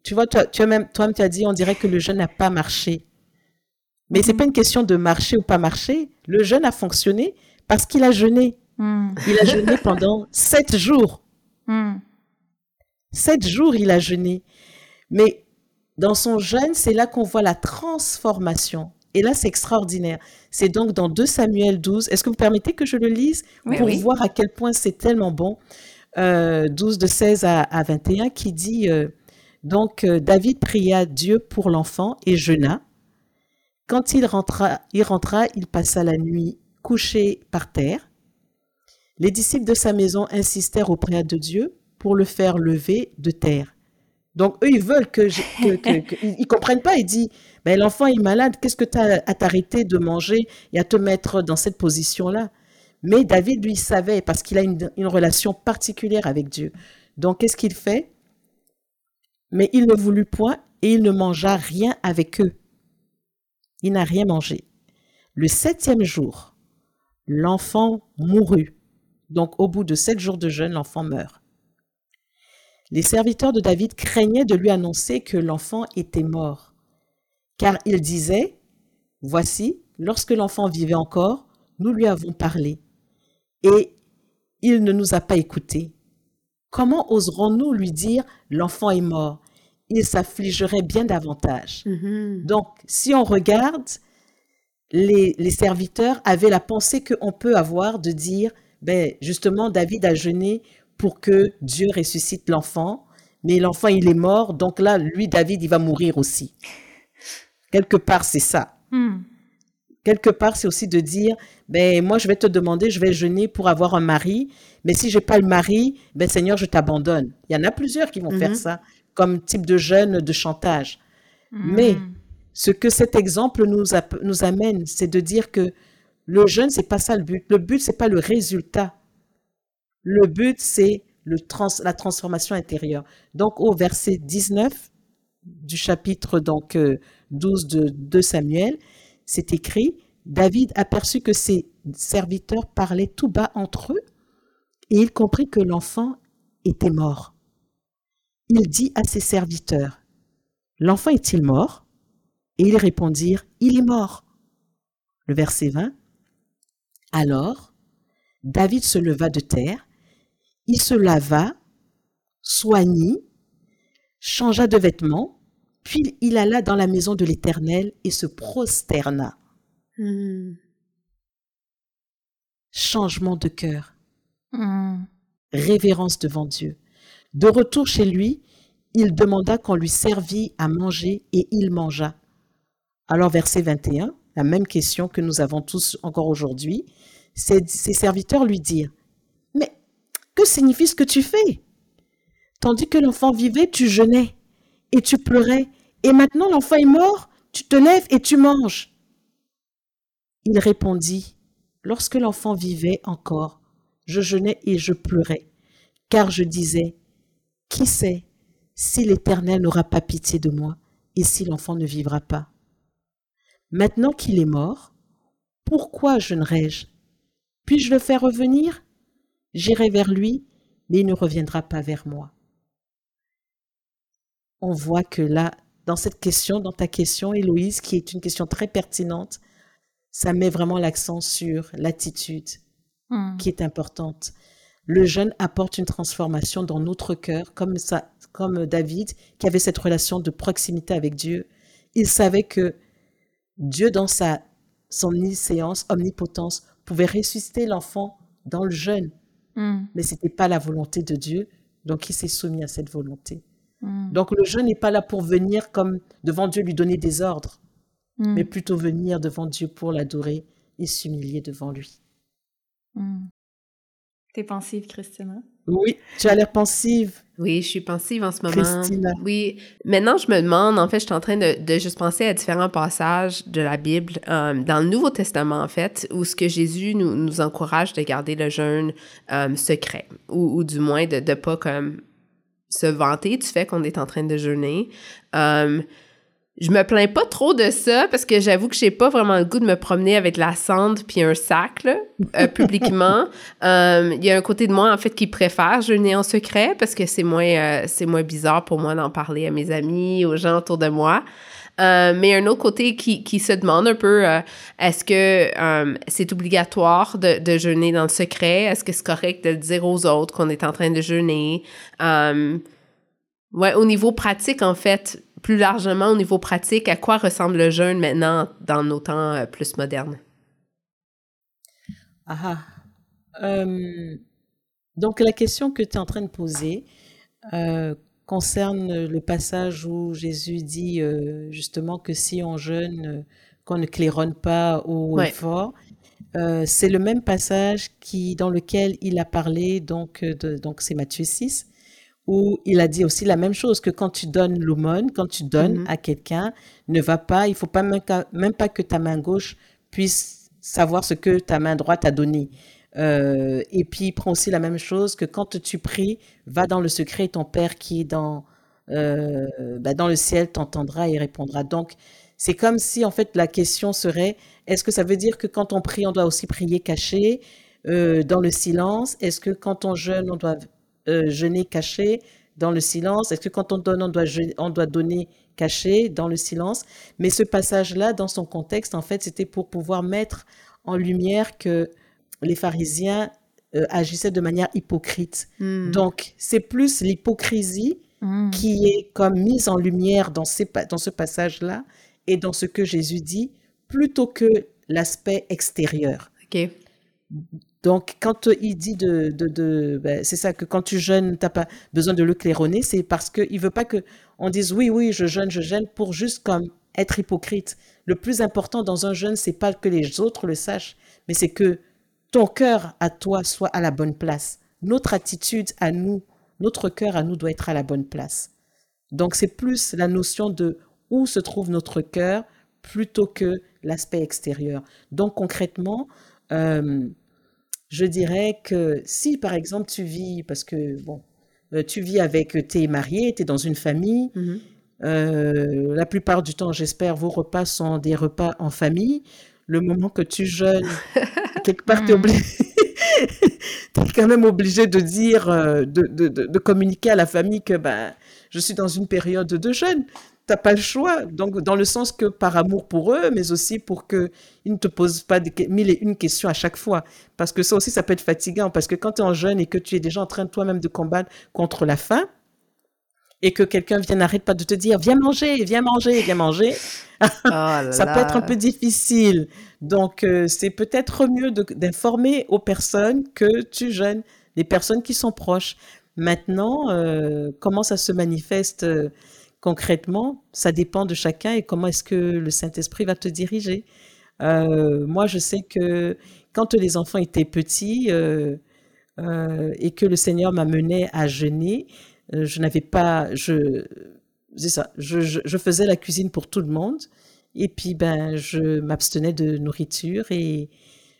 tu vois, toi, tu as même, toi-même, tu as dit, on dirait que le jeûne n'a pas marché. Mais ce n'est mhm. pas une question de marcher ou pas marcher. Le jeûne a fonctionné parce qu'il a jeûné. Mhm. Il a jeûné pendant sept jours. Sept jours, il a jeûné. Mais dans son jeûne, c'est là qu'on voit la transformation. Et là, c'est extraordinaire. C'est donc dans 2 Samuel 12. Est-ce que vous permettez que je le lise pour voir à quel point c'est tellement bon 12 euh, de 16 à, 21 qui dit euh, donc euh, David pria Dieu pour l'enfant et jeûna. Quand il rentra, il rentra, il passa la nuit couché par terre. Les disciples de sa maison insistèrent auprès de Dieu pour le faire lever de terre. Donc, eux, ils veulent que, ils, comprennent pas. Ils disent, ben, l'enfant est malade, qu'est-ce que tu as à t'arrêter de manger et à te mettre dans cette position-là? Mais David, lui, savait parce qu'il a une, une, relation particulière avec Dieu. Donc, qu'est-ce qu'il fait? Mais il ne voulut point et il ne mangea rien avec eux. Il n'a rien mangé. Le septième jour, l'enfant mourut. Donc, au bout de sept jours de jeûne, l'enfant meurt. Les serviteurs de David craignaient de lui annoncer que l'enfant était mort, car ils disaient, Voici, lorsque l'enfant vivait encore, nous lui avons parlé, et il ne nous a pas écoutés. Comment oserons-nous lui dire, L'enfant est mort Il s'affligerait bien davantage. Mm-hmm. Donc, si on regarde, les, les serviteurs avaient la pensée qu'on peut avoir de dire, ben, justement, David a jeûné pour que Dieu ressuscite l'enfant, mais l'enfant, il est mort, donc là, lui, David, il va mourir aussi. Quelque part, c'est ça. Hmm. Quelque part, c'est aussi de dire, ben, moi, je vais te demander, je vais jeûner pour avoir un mari, mais si j'ai pas le mari, ben, Seigneur, je t'abandonne. Il y en a plusieurs qui vont faire mhm. ça, comme type de jeûne de chantage. Hmm. Mais ce que cet exemple nous, nous amène, c'est de dire que le jeûne, c'est pas ça le but. Le but, c'est pas le résultat. Le but, c'est la transformation intérieure. Donc, au verset 19 du chapitre donc, 12 euh, de, de Samuel, c'est écrit, David aperçut que ses serviteurs parlaient tout bas entre eux et il comprit que l'enfant était mort. Il dit à ses serviteurs, L'enfant est-il mort? Et ils répondirent, Il est mort. Le verset 20. Alors, David se leva de terre il se lava, soignit, changea de vêtements, puis il alla dans la maison de l'Éternel et se prosterna. Hmm. Changement de cœur. Hmm. Révérence devant Dieu. De retour chez lui, il demanda qu'on lui servît à manger et il mangea. Alors verset 21, la même question que nous avons tous encore aujourd'hui, ses serviteurs lui dirent, que signifie ce que tu fais? Tandis que l'enfant vivait, tu jeûnais et tu pleurais. Et maintenant l'enfant est mort, tu te lèves et tu manges. Il répondit, Lorsque l'enfant vivait encore, je jeûnais et je pleurais, car je disais, Qui sait si l'Éternel n'aura pas pitié de moi et si l'enfant ne vivra pas? Maintenant qu'il est mort, pourquoi jeûnerais-je Puis-je le faire revenir? J'irai vers lui, mais il ne reviendra pas vers moi. On voit que là, dans cette question, dans ta question, Héloïse, qui est une question très pertinente, ça met vraiment l'accent sur l'attitude hmm. qui est importante. Le jeûne apporte une transformation dans notre cœur, comme ça, comme David, qui avait cette relation de proximité avec Dieu. Il savait que Dieu, dans sa son omniscience, omnipotence, pouvait ressusciter l'enfant dans le jeûne. Mm. Mais ce n'était pas la volonté de Dieu, donc il s'est soumis à cette volonté. Mm. Donc le jeûne n'est pas là pour venir comme devant Dieu lui donner des ordres, mm. mais plutôt venir devant Dieu pour l'adorer et s'humilier devant lui. T'es pensive, Christina? Oui, tu as l'air pensive. Oui, je suis pensive en ce moment. Christina. Oui. Maintenant, je me demande, en fait, je suis en train de, de juste penser à différents passages de la Bible, euh, dans le Nouveau Testament, en fait, où ce que Jésus nous, nous encourage de garder le jeûne euh, secret, ou, ou, du moins de ne pas comme se vanter du fait qu'on est en train de jeûner. Euh, je me plains pas trop de ça parce que j'avoue que j'ai pas vraiment le goût de me promener avec la cendre puis un sac là, euh, publiquement. Euh, il y a un côté de moi en fait qui préfère jeûner en secret parce que c'est moins euh, c'est moins bizarre pour moi d'en parler à mes amis, aux gens autour de moi. mais un autre côté qui, qui se demande un peu est-ce que c'est obligatoire de, de jeûner dans le secret? Est-ce que c'est correct de dire aux autres qu'on est en train de jeûner? ouais, au niveau pratique, en fait, plus largement au niveau pratique, à quoi ressemble le jeûne maintenant dans nos temps euh, plus modernes? Ah, euh, donc la question que tu es en train de poser euh, concerne le passage où Jésus dit justement que si on jeûne, qu'on ne claironne pas au fort. c'est le même passage qui, dans lequel il a parlé, donc, de, donc c'est Matthieu 6, où il a dit aussi la même chose, que quand tu donnes l'aumône, quand tu donnes Mhm. à quelqu'un, ne va pas, il faut pas même, pas que ta main gauche puisse savoir ce que ta main droite a donné. Euh, et puis, il prend aussi la même chose que quand tu pries, va dans le secret, ton Père qui est dans, euh, bah, dans le ciel t'entendra et répondra. Donc, c'est comme si, en fait, la question serait, est-ce que ça veut dire que quand on prie, on doit aussi prier caché, euh, dans le silence? Est-ce que quand on jeûne, on doit jeûner caché dans le silence? Est-ce que quand on donne, on doit, on doit donner caché dans le silence? Mais ce passage-là, dans son contexte, en fait, c'était pour pouvoir mettre en lumière que les pharisiens euh, agissaient de manière hypocrite. Hmm. Donc, c'est plus l'hypocrisie Mm. qui est comme mise en lumière dans, ces pa- dans ce passage-là et dans ce que Jésus dit, plutôt que l'aspect extérieur. Donc, quand il dit de- ben, c'est ça que quand tu jeûnes, t'as pas besoin de le claironner, c'est parce qu'il veut pas que on dise oui, oui, je jeûne, je jeûne pour juste comme être hypocrite. Le plus important dans un jeûne, c'est pas que les autres le sachent, mais c'est que ton cœur à toi soit à la bonne place. Notre attitude à nous, notre cœur à nous doit être à la bonne place. Donc, c'est plus la notion de où se trouve notre cœur plutôt que l'aspect extérieur. Donc, concrètement, euh, je dirais que si, par exemple, tu vis, parce que, bon, euh, tu vis avec, tu es marié, tu es dans une famille, Mhm. euh, la plupart du temps, j'espère, vos repas sont des repas en famille. Le moment que tu jeûnes, quelque part, tu es Mm. obligé, t'es quand même obligé de dire, euh, de, de, de, de communiquer à la famille que ben, je suis dans une période de jeûne. T'as pas le choix. Donc, dans le sens que par amour pour eux, mais aussi pour que ils ne te posent pas des, mille et une questions à chaque fois. Parce que ça aussi, ça peut être fatigant. Parce que quand tu es en jeûne et que tu es déjà en train de toi-même de combattre contre la faim, et que quelqu'un vient n'arrête pas de te dire viens manger, viens manger, viens manger, Oh là ça peut être un peu difficile. Donc, euh, c'est peut-être mieux d'informer aux personnes que tu jeûnes, les personnes qui sont proches. Maintenant, euh, comment ça se manifeste euh, concrètement, ça dépend de chacun et comment est-ce que le Saint-Esprit va te diriger. Euh, moi, je sais que quand les enfants étaient petits euh, euh, et que le Seigneur m'a mené à jeûner, je n'avais pas, je, ça, je, je, faisais la cuisine pour tout le monde et puis ben je m'abstenais de nourriture et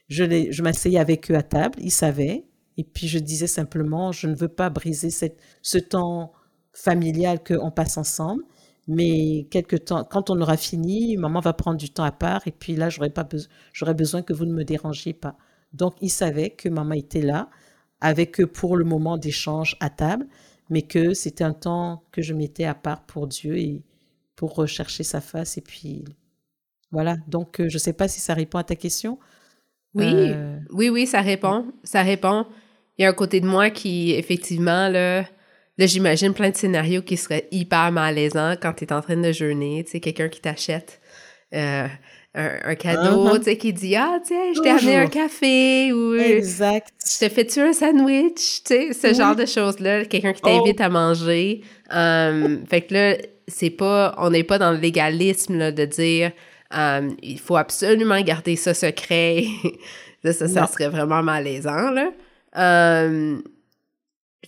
je, je m'asseyais avec eux à table, ils savaient et puis je disais simplement, je ne veux pas briser cette, ce temps familial qu'on passe ensemble. Mais quelque temps, quand on aura fini, maman va prendre du temps à part et puis là, j'aurais pas besoin, j'aurais besoin que vous ne me dérangiez pas. Donc, ils savaient que maman était là, avec eux pour le moment d'échange à table, mais que c'était un temps que je mettais à part pour Dieu et pour rechercher sa face. Et puis, voilà. Donc, euh, je sais pas si ça répond à ta question. Oui, Euh, oui, oui, ça répond. Ça répond. Il y a un côté de moi qui, effectivement, là, là j'imagine plein de scénarios qui seraient hyper malaisants quand tu es en train de jeûner. Tu sais, quelqu'un qui t'achète euh, un, un cadeau, Uh-huh. tu sais, qui dit Ah, tiens, je t'ai amené un café ou exact. je te fais-tu un sandwich? Tu sais, ce Oui. genre de choses-là. Quelqu'un qui Oh. t'invite à manger. Um, fait que là, c'est pas, on n'est pas dans le légalisme là, de dire um, il faut absolument garder ça secret. Ça, ça Non. serait vraiment malaisant, là. Um,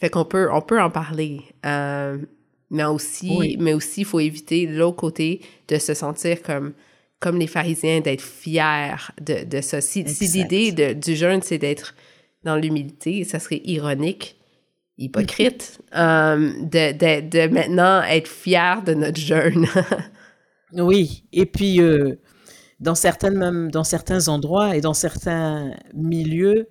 fait qu'on peut, on peut en parler. Um, mais aussi, Oui. mais aussi, il faut éviter l'autre côté de se sentir comme, comme les pharisiens, d'être fiers de, de ça. Si, si l'idée du jeûne, c'est d'être dans l'humilité, ça serait ironique, hypocrite, um, de, de, de maintenant être fier de notre jeûne. Oui, et puis euh, dans certaines même dans certains endroits et dans certains milieux,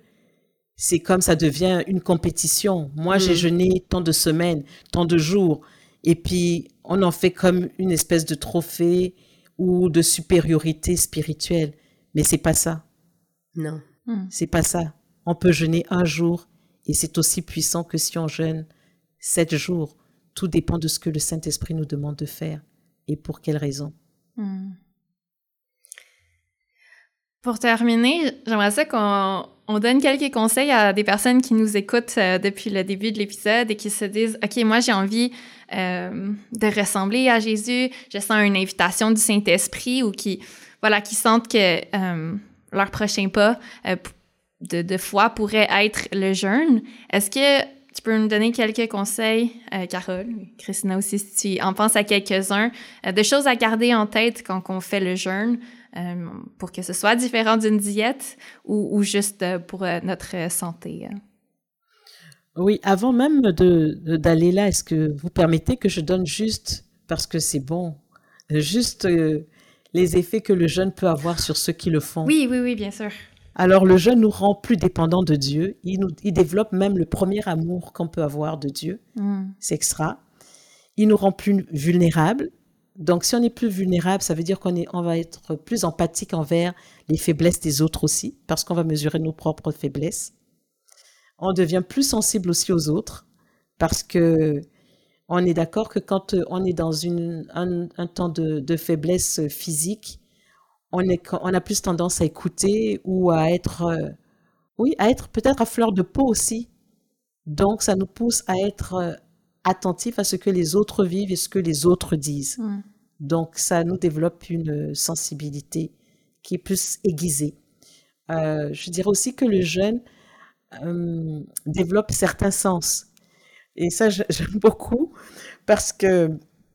c'est comme ça devient une compétition. Moi, j'ai Mm. jeûné tant de semaines, tant de jours, et puis on en fait comme une espèce de trophée ou de supériorité spirituelle. Mais c'est pas ça. non. C'est pas ça. On peut jeûner un jour et c'est aussi puissant que si on jeûne sept jours. Tout dépend de ce que le Saint-Esprit nous demande de faire et pour quelle raison. Hmm. Pour terminer, j'aimerais ça qu'on on donne quelques conseils à des personnes qui nous écoutent euh, depuis le début de l'épisode et qui se disent OK, moi j'ai envie euh, de ressembler à Jésus, je sens une invitation du Saint-Esprit ou qui voilà, qui sentent que euh, leur prochain pas de, de foi pourrait être le jeûne. Est-ce que tu peux nous donner quelques conseils, Carole, Christina aussi, si tu en penses à quelques-uns, de choses à garder en tête quand on fait le jeûne pour que ce soit différent d'une diète ou, ou juste pour notre santé? Hein? Oui, avant même d'aller là, est-ce que vous permettez que je donne juste, parce que c'est bon, juste les effets que le jeûne peut avoir sur ceux qui le font? Oui, oui, oui, bien sûr. Alors le jeûne nous rend plus dépendants de Dieu. Il, nous, développe même le premier amour qu'on peut avoir de Dieu. Mm. C'est extra. Il nous rend plus vulnérables. Donc si on est plus vulnérable, ça veut dire qu'on on va être plus empathique envers les faiblesses des autres aussi, parce qu'on va mesurer nos propres faiblesses. On devient plus sensible aussi aux autres, parce que on est d'accord que quand on est dans un, temps de faiblesse physique, on, a plus tendance à écouter ou à être, euh, oui, à être peut-être à fleur de peau aussi. Donc, ça nous pousse à être euh, attentifs à ce que les autres vivent et ce que les autres disent. Donc, ça nous développe une sensibilité qui est plus aiguisée. Euh, je dirais aussi que le jeune développe certains sens. Et ça, j'aime beaucoup parce que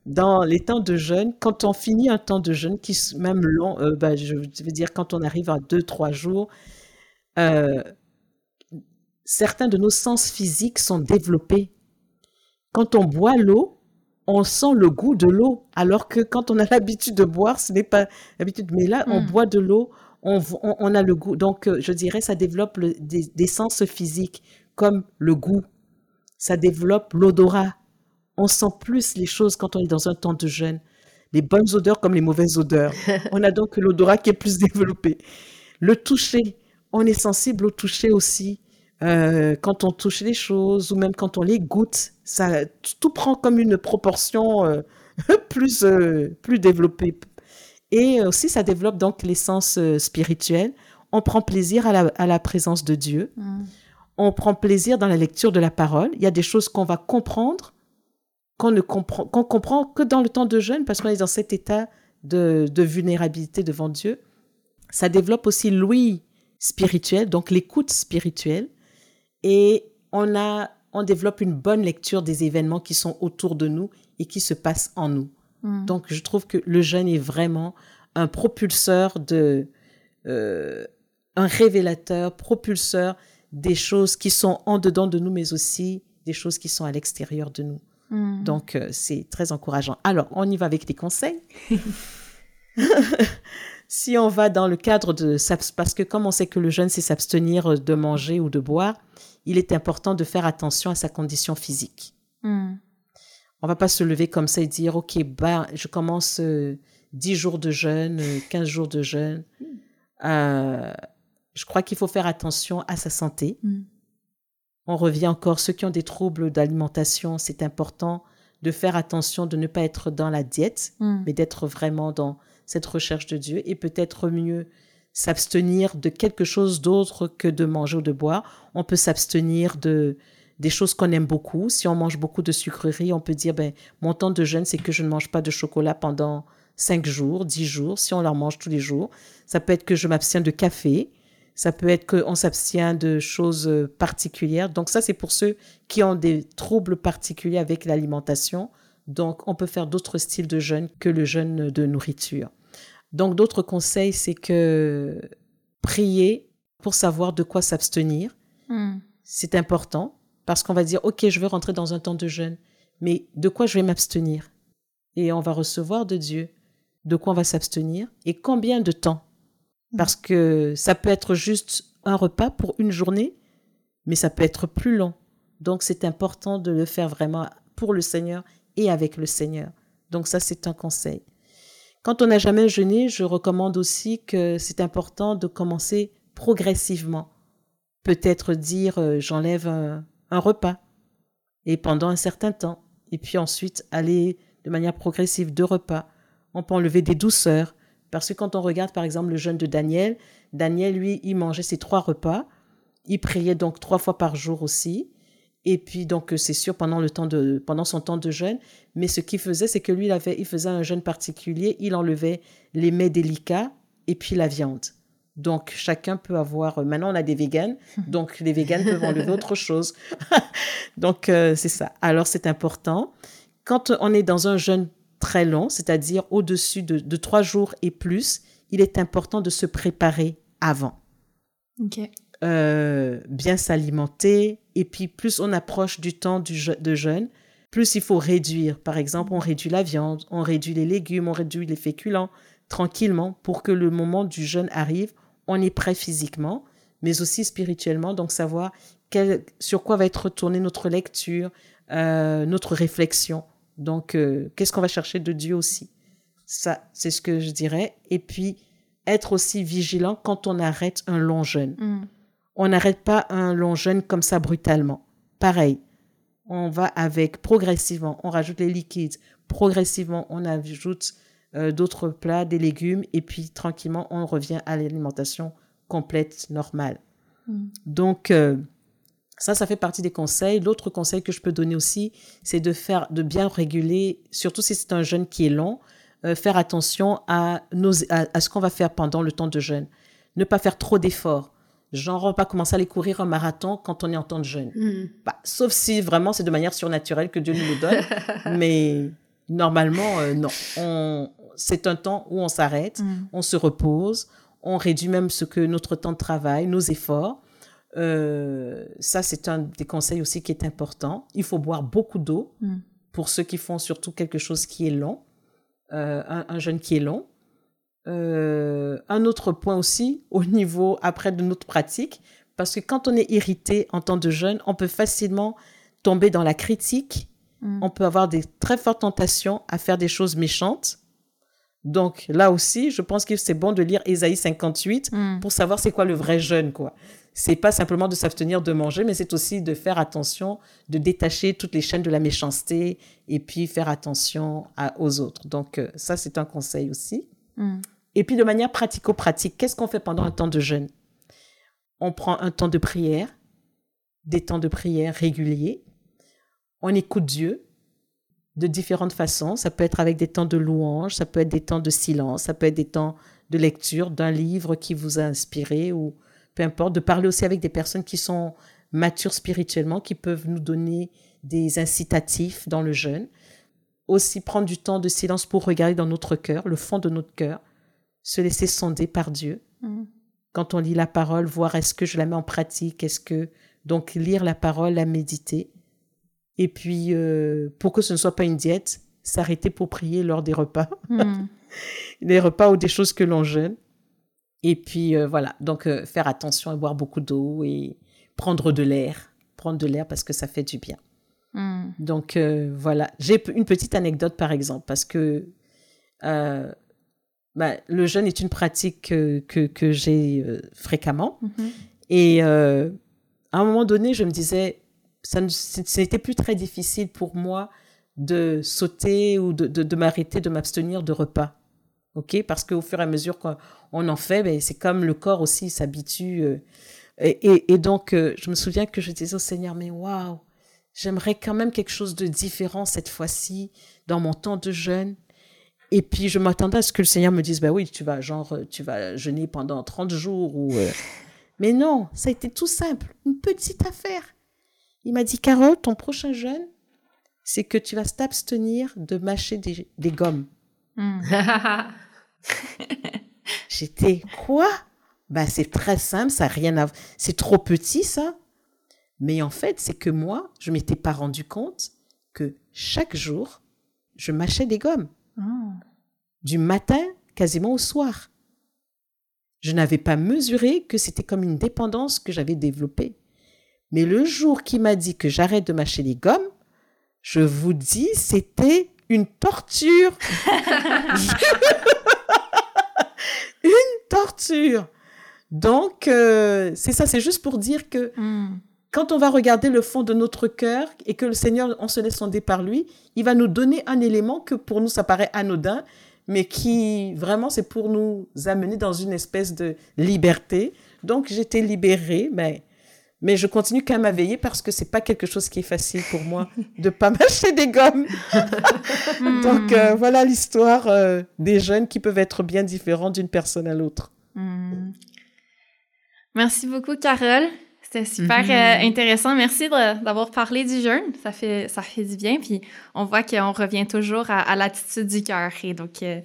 dans les temps de jeûne, quand on finit un temps de jeûne, qui même long, euh, bah, je veux dire quand on arrive à deux, trois jours, euh, certains de nos sens physiques sont développés. Quand on boit l'eau, on sent le goût de l'eau, alors que quand on a l'habitude de boire, ce n'est pas l'habitude. Mais là, on hmm. boit de l'eau, on, on, a le goût. Donc, euh, je dirais, ça développe des, des sens physiques, comme le goût. Ça développe l'odorat on sent plus les choses quand on est dans un temps de jeûne. Les bonnes odeurs comme les mauvaises odeurs. on a donc l'odorat qui est plus développé. Le toucher, on est sensible au toucher aussi. Euh, quand on touche les choses ou même quand on les goûte, ça, tout prend comme une proportion euh, plus, euh, plus développée. Et aussi, ça développe donc les sens spirituels. On prend plaisir à la, présence de Dieu. Mm. On prend plaisir dans la lecture de la parole. Il y a des choses qu'on va comprendre qu'on ne comprend, qu'on comprend que dans le temps de jeûne, parce qu'on est dans cet état de, vulnérabilité devant Dieu. Ça développe aussi l'ouïe spirituelle, donc l'écoute spirituelle. Et on, a, on développe une bonne lecture des événements qui sont autour de nous et qui se passent en nous. Hmm. Donc, je trouve que le jeûne est vraiment un propulseur de, euh, un révélateur, propulseur des choses qui sont en dedans de nous, mais aussi des choses qui sont à l'extérieur de nous. Hmm. Donc, euh, c'est très encourageant. Alors, on y va avec des conseils. si on va dans le cadre de... Parce que comme on sait que le jeûne, c'est s'abstenir de manger ou de boire, il est important de faire attention à sa condition physique. Mm. On va pas se lever comme ça et dire, OK, bah, je commence 10 euh, jours de jeûne, 15 euh, jours de jeûne. je crois qu'il faut faire attention à sa santé. Hmm. On revient encore, ceux qui ont des troubles d'alimentation, c'est important de faire attention de ne pas être dans la diète, hmm. mais d'être vraiment dans cette recherche de Dieu et peut-être mieux s'abstenir de quelque chose d'autre que de manger ou de boire. On peut s'abstenir de des choses qu'on aime beaucoup. Si on mange beaucoup de sucreries, on peut dire, ben, mon temps de jeûne, c'est que je ne mange pas de chocolat pendant 5 jours, 10 jours, si on leur mange tous les jours. Ça peut être que je m'abstiens de café. Ça peut être qu'on s'abstient de choses euh, particulières. Donc ça, c'est pour ceux qui ont des troubles particuliers avec l'alimentation. Donc on peut faire d'autres styles de jeûne que le jeûne de nourriture. Donc d'autres conseils, c'est que prier pour savoir de quoi s'abstenir. Hmm. C'est important parce qu'on va dire, OK, je veux rentrer dans un temps de jeûne, mais de quoi je vais m'abstenir? Et on va recevoir de Dieu de quoi on va s'abstenir et combien de temps? Parce que ça peut être juste un repas pour une journée, mais ça peut être plus long. Donc c'est important de le faire vraiment pour le Seigneur et avec le Seigneur. Donc ça, c'est un conseil. Quand on n'a jamais jeûné, je recommande aussi que c'est important de commencer progressivement. Peut-être dire euh, j'enlève un, repas et pendant un certain temps, et puis ensuite aller de manière progressive deux repas. On peut enlever des douceurs, parce que quand on regarde par exemple le jeûne de Daniel, Daniel, lui, il mangeait ses trois repas. Il priait donc trois fois par jour aussi. Et puis donc c'est sûr pendant le temps de pendant son temps de jeûne, mais ce qu'il faisait c'est que lui il avait il faisait un jeûne particulier, il enlevait les mets délicats et puis la viande. Donc, chacun peut avoir. euh, Maintenant, on a des véganes, donc les véganes peuvent enlever autre chose. donc, euh, c'est ça. Alors, c'est important. Quand on est dans un jeûne très long, c'est-à-dire au-dessus de, de trois jours et plus, il est important de se préparer avant. OK. Euh, bien s'alimenter. Et puis, plus on approche du temps du de jeûne, plus il faut réduire. Par exemple, on réduit la viande, on réduit les légumes, on réduit les féculents tranquillement pour que le moment du jeûne arrive, on est prêt physiquement, mais aussi spirituellement. Donc, savoir sur quoi va être retournée notre lecture, euh, notre réflexion. Donc, euh, qu'est-ce qu'on va chercher de Dieu aussi? Ça, c'est ce que je dirais. Et puis, être aussi vigilant quand on arrête un long jeûne Mm. On n'arrête pas un long jeûne comme ça brutalement. Pareil, on va avec progressivement, on rajoute les liquides, progressivement, on ajoute euh, d'autres plats, des légumes, et puis tranquillement, on revient à l'alimentation complète, normale. Mm. Donc, euh, ça, ça fait partie des conseils. L'autre conseil que je peux donner aussi, c'est de faire, de bien réguler, surtout si c'est un jeûne qui est long, euh, faire attention à, nos, à, à ce qu'on va faire pendant le temps de jeûne. Ne pas faire trop d'efforts. Genre, on va pas commencer à aller courir un marathon quand on est en temps de jeûne. Mm. Bah, sauf si vraiment c'est de manière surnaturelle que Dieu nous le donne. Mais normalement, euh, non. On, c'est un temps où on s'arrête, Mm. on se repose, on réduit même ce que notre temps de travail, nos efforts. Euh, ça, c'est un des conseils aussi qui est important. Il faut boire beaucoup d'eau Mm. pour ceux qui font surtout quelque chose qui est long, euh, un, un jeûne qui est long. Un autre point aussi au niveau après de notre pratique, parce que quand on est irrité en temps de jeûne, on peut facilement tomber dans la critique, Mm. on peut avoir des très fortes tentations à faire des choses méchantes. Donc là aussi, je pense que c'est bon de lire Ésaïe 58 Mm. pour savoir c'est quoi le vrai jeûne, quoi. C'est pas simplement de s'abstenir de manger, mais c'est aussi de faire attention, de détacher toutes les chaînes de la méchanceté et puis faire attention à- aux autres. Donc euh, ça, c'est un conseil aussi. Mm. Et puis de manière pratico-pratique, qu'est-ce qu'on fait pendant un temps de jeûne? On prend un temps de prière, des temps de prière réguliers. On écoute Dieu de différentes façons. Ça peut être avec des temps de louange, ça peut être des temps de silence, ça peut être des temps de lecture d'un livre qui vous a inspiré ou peu importe, de parler aussi avec des personnes qui sont matures spirituellement, qui peuvent nous donner des incitatifs dans le jeûne. Aussi prendre du temps de silence pour regarder dans notre cœur, le fond de notre cœur, se laisser sonder par Dieu. Mm. Quand on lit la parole, voir est-ce que je la mets en pratique, est-ce que donc lire la parole, la méditer, et puis euh, pour que ce ne soit pas une diète, s'arrêter pour prier lors des repas, Mm. des repas ou des choses que l'on jeûne. Et puis euh, voilà, donc euh, faire attention à boire beaucoup d'eau et prendre de l'air, prendre de l'air parce que ça fait du bien. Mm. Donc voilà, j'ai une petite anecdote par exemple, parce que euh, bah, le jeûne est une pratique que, que, que j'ai euh, fréquemment. Mhm. Et euh, à un moment donné, je me disais, ça n'était plus très difficile pour moi de sauter ou de, de, de m'arrêter, de m'abstenir de repas. OK? Parce qu'au fur et à mesure qu'on on en fait, ben, c'est comme le corps aussi s'habitue. euh, et, et, et donc, je me souviens que je disais au Seigneur, mais waouh, j'aimerais quand même quelque chose de différent cette fois-ci dans mon temps de jeûne. Et puis, je m'attendais à ce que le Seigneur me dise, bah oui, tu vas, genre, tu vas jeûner pendant 30 jours ou. euh, Mais non, ça a été tout simple, une petite affaire. Il m'a dit, Carole, ton prochain jeûne, c'est que tu vas t'abstenir de mâcher des, des gommes. Mm. J'étais, quoi? Bah, c'est très simple, ça n'a rien à C'est trop petit, ça. Mais en fait, c'est que moi, je m'étais pas rendu compte que chaque jour, je mâchais des gommes. Ah. du matin quasiment au soir. Je n'avais pas mesuré que c'était comme une dépendance que j'avais développée. Mais le jour qu'il m'a dit que j'arrête de mâcher les gommes, je vous dis, c'était une torture. une torture. Donc, euh, c'est ça, c'est juste pour dire que Mm. Quand on va regarder le fond de notre cœur et que le Seigneur, on se laisse sonder par lui, il va nous donner un élément que pour nous, ça paraît anodin, mais qui vraiment, c'est pour nous amener dans une espèce de liberté. Donc, j'étais libérée, mais, mais je continue quand même à veiller parce que c'est pas quelque chose qui est facile pour moi de pas mâcher des gommes. Donc, euh, voilà l'histoire euh, des jeunes qui peuvent être bien différents d'une personne à l'autre. Mm. Merci beaucoup, Carole. C'était super Mhm. euh, intéressant. Merci d'avoir parlé du jeûne. Ça fait, ça fait du bien. Puis on voit qu'on revient toujours à, à l'attitude du cœur. Et donc, euh,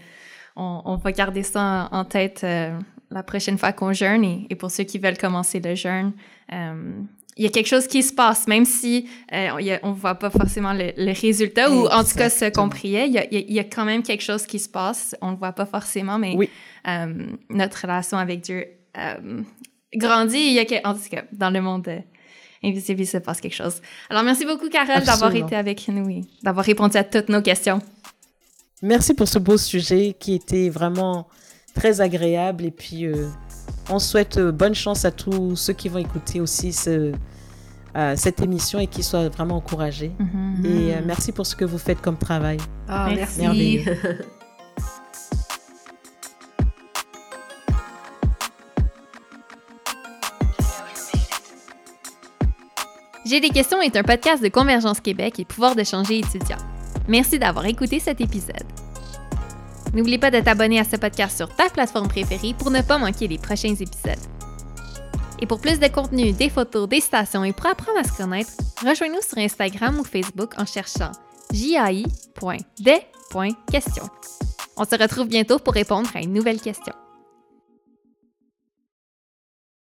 on, on va garder ça en, en tête euh, la prochaine fois qu'on jeûne. Et, et pour ceux qui veulent commencer le jeûne, il y a quelque chose qui se passe, même si on ne voit pas forcément le, le résultat, ou en tout cas ce qu'on priait, il y, a, il y quand même quelque chose qui se passe. On ne le voit pas forcément, mais Oui. notre relation avec Dieu euh, grandit. Il y a que- en tout cas, dans le monde euh, invisible, il se passe quelque chose. Alors, merci beaucoup, Carole, d'avoir été avec nous et d'avoir répondu à toutes nos questions. Merci pour ce beau sujet qui était vraiment très agréable. Et puis, euh, on souhaite euh, bonne chance à tous ceux qui vont écouter aussi ce, euh, cette émission et qui soient vraiment encouragés. Et euh, merci pour ce que vous faites comme travail. Ah, Merci. merci. J'ai des questions est un podcast de Convergence Québec et Pouvoir de changer étudiant. Merci d'avoir écouté cet épisode. N'oublie pas de t'abonner à ce podcast sur ta plateforme préférée pour ne pas manquer les prochains épisodes. Et pour plus de contenu, des photos, des citations et pour apprendre à se connaître, rejoins-nous sur Instagram ou Facebook en cherchant jai.des.question. On se retrouve bientôt pour répondre à une nouvelle question.